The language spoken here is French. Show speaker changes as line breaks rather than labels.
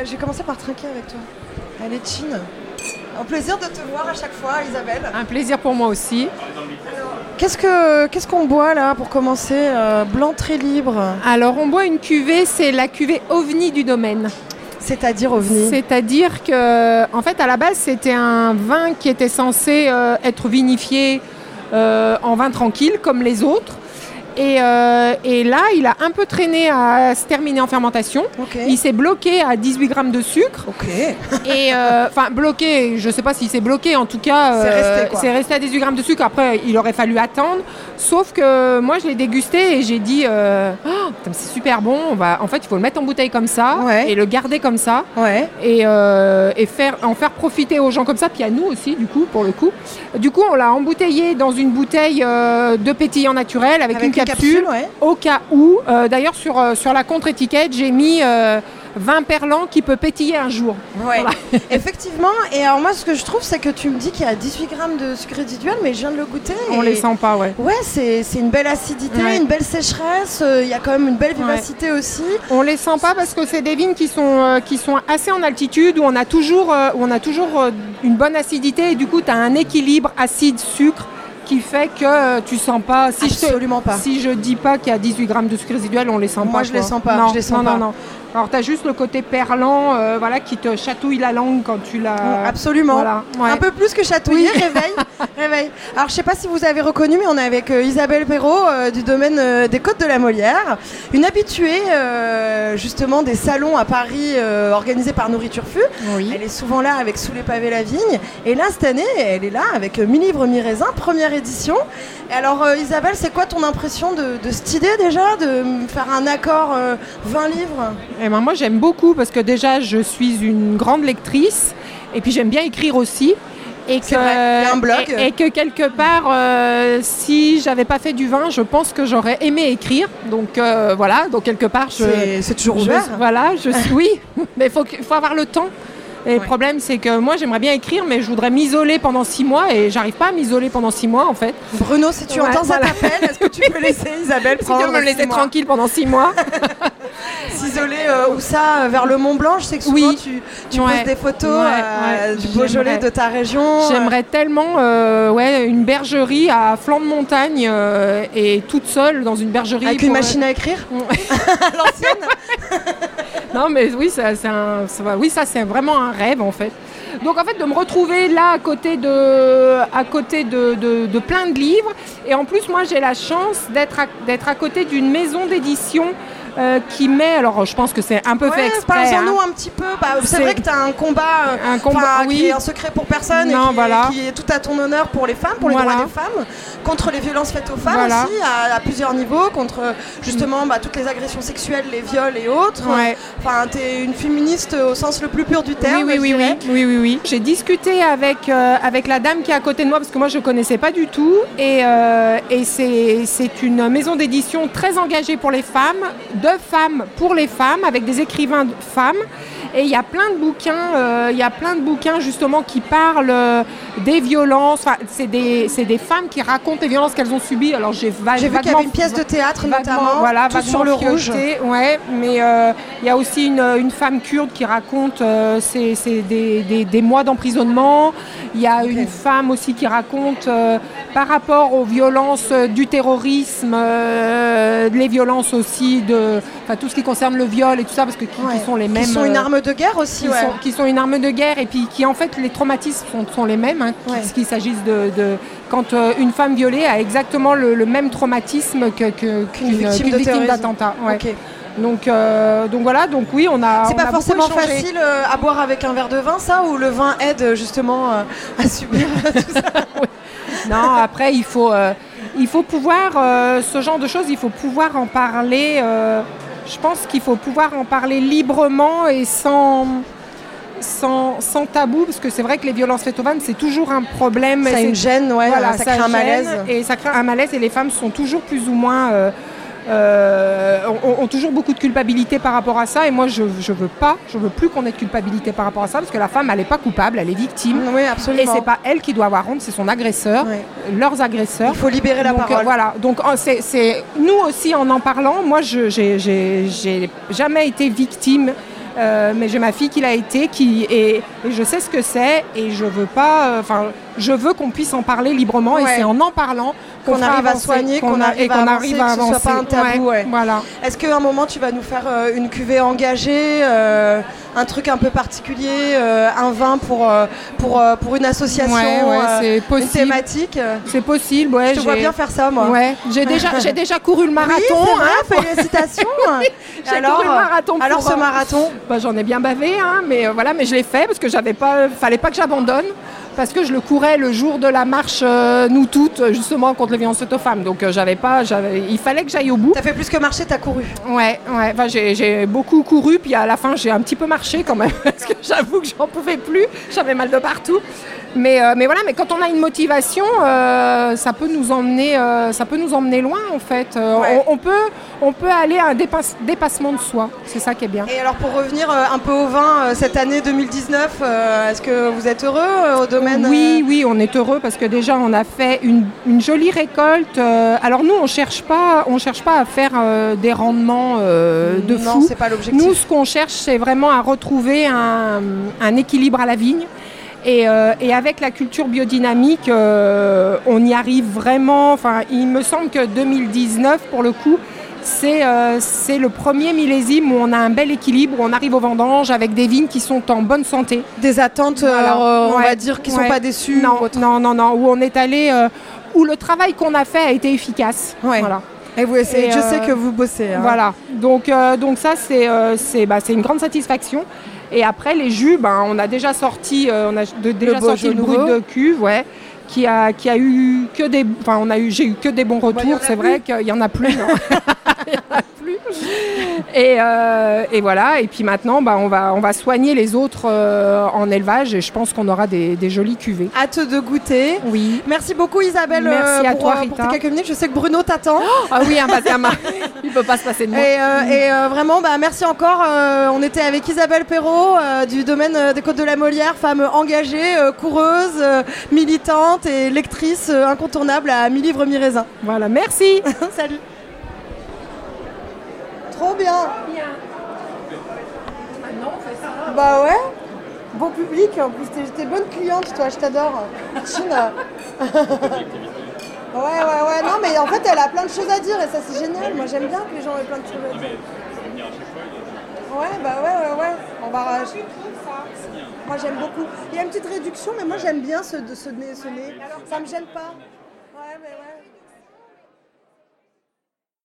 euh, j'ai commencé par trinquer avec toi. Allez, Chine. Un plaisir de te voir à chaque fois, Isabelle.
Un plaisir pour moi aussi.
Qu'est-ce que qu'est-ce qu'on boit là pour commencer euh, Blanc très libre?
Alors, on boit une cuvée, c'est la cuvée OVNI du domaine.
C'est-à-dire ovni?
C'est-à-dire que, en fait, à la base, c'était un vin qui était censé euh, être vinifié euh, en vin tranquille, comme les autres. Et, euh, et là, il a un peu traîné à se terminer en fermentation. Il s'est bloqué à 18 grammes de sucre.
Ok.
Et euh, enfin, bloqué, je ne sais pas s'il s'est bloqué, en tout cas,
C'est
euh,
resté, quoi.
c'est resté à 18 grammes de sucre. Après, il aurait fallu attendre. Sauf que moi, je l'ai dégusté et j'ai dit, euh, Oh, c'est super bon. On va, en fait, il faut le mettre en bouteille comme ça
Ouais.
et le garder comme ça
Ouais.
et, euh, et faire, en faire profiter aux gens comme ça, puis à nous aussi, du coup, pour le coup. Du coup, on l'a embouteillé dans une bouteille euh, de pétillant naturel avec,
Avec
une capsule,
ouais.
au cas où. Euh, D'ailleurs, sur, euh, sur la contre-étiquette, j'ai mis euh, vin perlant qui peut pétiller un jour.
Ouais.
Voilà.
Effectivement. Et alors moi, ce que je trouve, c'est que tu me dis qu'il y a 18 grammes de sucre résiduel, mais je viens de le goûter.
On
et-
les sent pas, ouais.
Ouais, c'est une belle acidité,
Ouais.
une belle sécheresse. euh, Il y a quand même une belle vivacité aussi.
On les sent pas parce que c'est des vignes qui sont, qui sont assez en altitude, où on a toujours, où on a toujours une bonne acidité et du coup tu as un équilibre acide-sucre qui fait que euh, tu sens pas. Si je te-
Absolument pas.
Si je dis pas qu'il y a 18 grammes de sucre résiduel, on les sent
Moi,
pas.
je les
quoi.
sens pas,
Non,
je les sens
non,
pas.
non, non. Alors tu as juste le côté perlant, euh, voilà, qui te chatouille la langue quand tu la.
Absolument.
Voilà, ouais.
Un peu plus que chatouiller,
Oui.
réveil, réveil. Alors je sais pas si vous avez reconnu, mais on est avec euh, Isabelle Perrault euh, du domaine des Côtes de la Molière, une habituée justement des salons à Paris organisés par Nourriture Fu.
Oui.
Elle est souvent là avec Sous les pavés la vigne, et là cette année elle est là avec Mi Livre Mi Raisin, première édition. Et alors Isabelle, c'est quoi ton impression de, de cette idée déjà de faire un accord euh, 20 livres?
Ben, moi j'aime beaucoup parce que déjà je suis une grande lectrice et puis j'aime bien écrire aussi. Et que,
vrai, un blog.
Et, et que quelque part, euh, si j'avais pas fait du vin, je pense que j'aurais aimé écrire. Donc euh, voilà, donc quelque part,
C'est- toujours
je-
ouvert.
voilà, je suis, oui, mais il faut, avoir le temps. Et le problème, c'est que moi, j'aimerais bien écrire, mais je voudrais m'isoler pendant six mois et j'arrive pas à m'isoler pendant six mois en fait.
Bruno, si tu
Ouais,
entends
voilà.
cet appel, est-ce que tu peux laisser Isabelle
Si tu
prendre
veux me laisser tranquille pendant six mois.
S'isoler euh, où ça euh, Vers le Mont Blanc Je sais que souvent
Oui.
tu, tu
Ouais.
poses des photos
Ouais,
euh,
ouais.
du Beaujolais, de ta région.
J'aimerais tellement euh, ouais, une bergerie à flanc de montagne euh, et toute seule dans une bergerie.
Avec une machine à écrire l'ancienne
Non, mais oui, ça, un- oui, ça c'est vraiment un rêve en fait. Donc en fait de me retrouver là à côté de, à côté de, de- de plein de livres et en plus moi j'ai la chance d'être à, d'être à côté d'une maison d'édition euh, qui met, alors je pense que c'est un peu fait exprès.
parle-en-nous
hein.
un petit peu. Bah, c'est vrai que tu as un combat, euh,
Un combat,
qui est un secret pour personne et qui, est-
voilà.
qui est tout à ton honneur pour les femmes, pour les
Voilà.
droits des femmes, contre les violences faites aux femmes
Voilà.
aussi, à, à plusieurs niveaux, contre justement bah, toutes les agressions sexuelles, les viols et autres.
Ouais.
Enfin, tu es une féministe au sens le plus pur du terme.
Oui, oui, oui,
dirais.
oui, oui, oui, oui. J'ai discuté avec, euh, avec la dame qui est à côté de moi parce que moi je ne connaissais pas du tout. Et, euh, et c'est une maison d'édition très engagée pour les femmes, de femmes pour les femmes, avec des écrivains de femmes. Et il y a plein de bouquins, euh, il y a plein de bouquins justement qui parlent euh, des violences. Enfin, c'est des, c'est des femmes qui racontent les violences qu'elles ont subies. Alors j'ai
J'ai vu qu'il y avait une pièce de théâtre notamment,
voilà,
tout sur le rouge.
Ouais, mais euh, il y a aussi une, une femme kurde qui raconte ses- ses- des, des- des mois d'emprisonnement. Il y a une femme aussi qui raconte euh, par rapport aux violences euh, du terrorisme, euh, les violences aussi de, enfin tout ce qui concerne le viol et tout ça, parce que qui,
Ouais.
qui sont les mêmes.
Qui sont une
euh,
arme de guerre aussi,
qui,
ouais.
sont, qui sont une arme de guerre et puis qui en fait les traumatismes sont, sont les mêmes, hein, qu'il-
Ouais.
qu'il s'agisse de, de- quand euh, une femme violée a exactement le, le même traumatisme que- que- qu'une
victime
qu'une d'attentat. ouais. Donc, euh, donc voilà, donc oui, on a.
C'est pas
a
forcément facile euh, à boire avec un verre de vin, ça, ou le vin aide euh, justement euh, à subir tout ça?
Non, après, il faut, il faut pouvoir, ce genre de choses, il faut pouvoir en parler. je pense qu'il faut pouvoir en parler librement et sans, sans, sans tabou, parce que c'est vrai que les violences faites aux femmes, c'est toujours un problème.
Ça une gêne, ouais,
voilà,
ça crée un malaise.
Et ça crée un malaise, et les femmes sont toujours plus ou moins. Euh, ont, ont toujours beaucoup de culpabilité par rapport à ça et moi je, je veux pas, je veux plus qu'on ait de culpabilité par rapport à ça parce que la femme elle n'est pas coupable, elle est victime
Oui,
et
absolument.
c'est pas elle qui doit avoir honte, c'est son agresseur, leurs agresseurs.
Il faut libérer la
Donc,
parole.
euh, voilà, donc c'est nous aussi en en parlant, moi je j'ai jamais été victime Euh, mais j'ai ma fille qui l'a été, qui et, et je sais ce que c'est, et je veux pas, euh, enfin, je veux qu'on puisse en parler librement, et c'est en en parlant
Qu'on arrive à soigner, qu'on arrive
et qu'on
à avancer,
arrive à
que ce soit
avancer.
pas un tabou, ouais.
Voilà.
Est-ce qu'à un moment tu vas nous faire euh, une cuvée engagée, euh, un truc un peu particulier, euh, un vin pour, pour, pour une association,
Ouais,
une thématique?
C'est possible, ouais.
Je te vois bien faire ça, moi.
Ouais, j'ai déjà, j'ai déjà couru le marathon.
Oui, c'est vrai,
hein.
félicitations.
J'ai
alors,
couru le marathon
alors
pour,
ce marathon,
Bah, j'en ai bien bavé, hein, mais voilà, mais je l'ai fait parce que j'avais pas, fallait pas que j'abandonne, parce que je le courais le jour de la marche euh, nous toutes justement contre les violences aux femmes. Donc euh, j'avais pas, j'avais, il fallait que j'aille au bout.
t'as fait plus que marcher, t'as couru.
Ouais, ouais. Enfin, j'ai, j'ai beaucoup couru, puis à la fin j'ai un petit peu marché quand même, parce que j'avoue que j'en pouvais plus, j'avais mal de partout. Mais, euh, mais voilà, mais quand on a une motivation, euh, ça peut nous emmener, euh, ça peut nous emmener loin en fait.
Ouais.
on, on peut, on peut aller à un dépasse- dépassement de soi. C'est ça qui est bien.
Et alors pour revenir un peu au vin, cette année 2019, euh, est-ce que vous êtes heureux au domaine
Oui, oui, on est heureux parce que déjà on a fait une, une jolie récolte. Alors nous, on cherche pas, on cherche pas à faire des rendements de
Non,
fou.
c'est pas l'objectif.
Nous, ce qu'on cherche, c'est vraiment à retrouver un, un équilibre à la vigne. Et, euh, et avec la culture biodynamique, euh, on y arrive vraiment. Enfin, il me semble que 2019, pour le coup, c'est euh, le premier millésime où on a un bel équilibre, où on arrive aux vendanges avec des vignes qui sont en bonne santé.
Des attentes, euh, on va dire, qui sont
Ouais.
pas déçues.
Non, non, non, non, où on est allé, où le travail qu'on a fait a été efficace.
Ouais.
Voilà.
Et vous,
Et,
je
euh,
sais que vous bossez. hein.
Voilà, donc, euh, donc ça c'est euh, c'est bah, c'est une grande satisfaction. Et après les jus, ben, on a déjà sorti, euh, on a de- déjà
beau
sorti le brut de cuve, ouais, qui a, qui a eu que des, enfin on a eu, j'ai eu que des bons retours. c'est vrai qu'il y en a plus. non. Il y en a plus. Et, euh, et voilà. Et puis maintenant, bah, on va on va soigner les autres euh, en élevage et je pense qu'on aura des, des jolies cuvées.
Hâte de goûter.
Oui.
Merci beaucoup Isabelle
Merci
euh,
à
pour,
toi,
euh, pour
Rita.
tes quelques minutes. Je sais que Bruno t'attend.
Ah oui, un Benjamin. Il peut pas se passer de moi.
Et, et, vraiment, bah, merci encore. On était avec Isabelle Perrault du domaine des Côtes de la Molière, femme engagée, coureuse, militante et lectrice incontournable à Mi Livre Mi Raisin.
Voilà, merci.
Salut. Trop bien. Bah ouais. Beau public, en plus t'es bonne cliente toi, je t'adore. Chine. Ouais, ouais, ouais, non, mais en fait, elle a plein de choses à dire et ça, c'est génial. Moi, j'aime bien que les gens aient plein de choses à dire. Ouais, bah ouais, ouais, ouais. On va. Moi, j'aime beaucoup. Il y a une petite réduction, mais moi, j'aime bien ce, de, ce nez, ce nez. Ça me gêne pas. Ouais, mais ouais.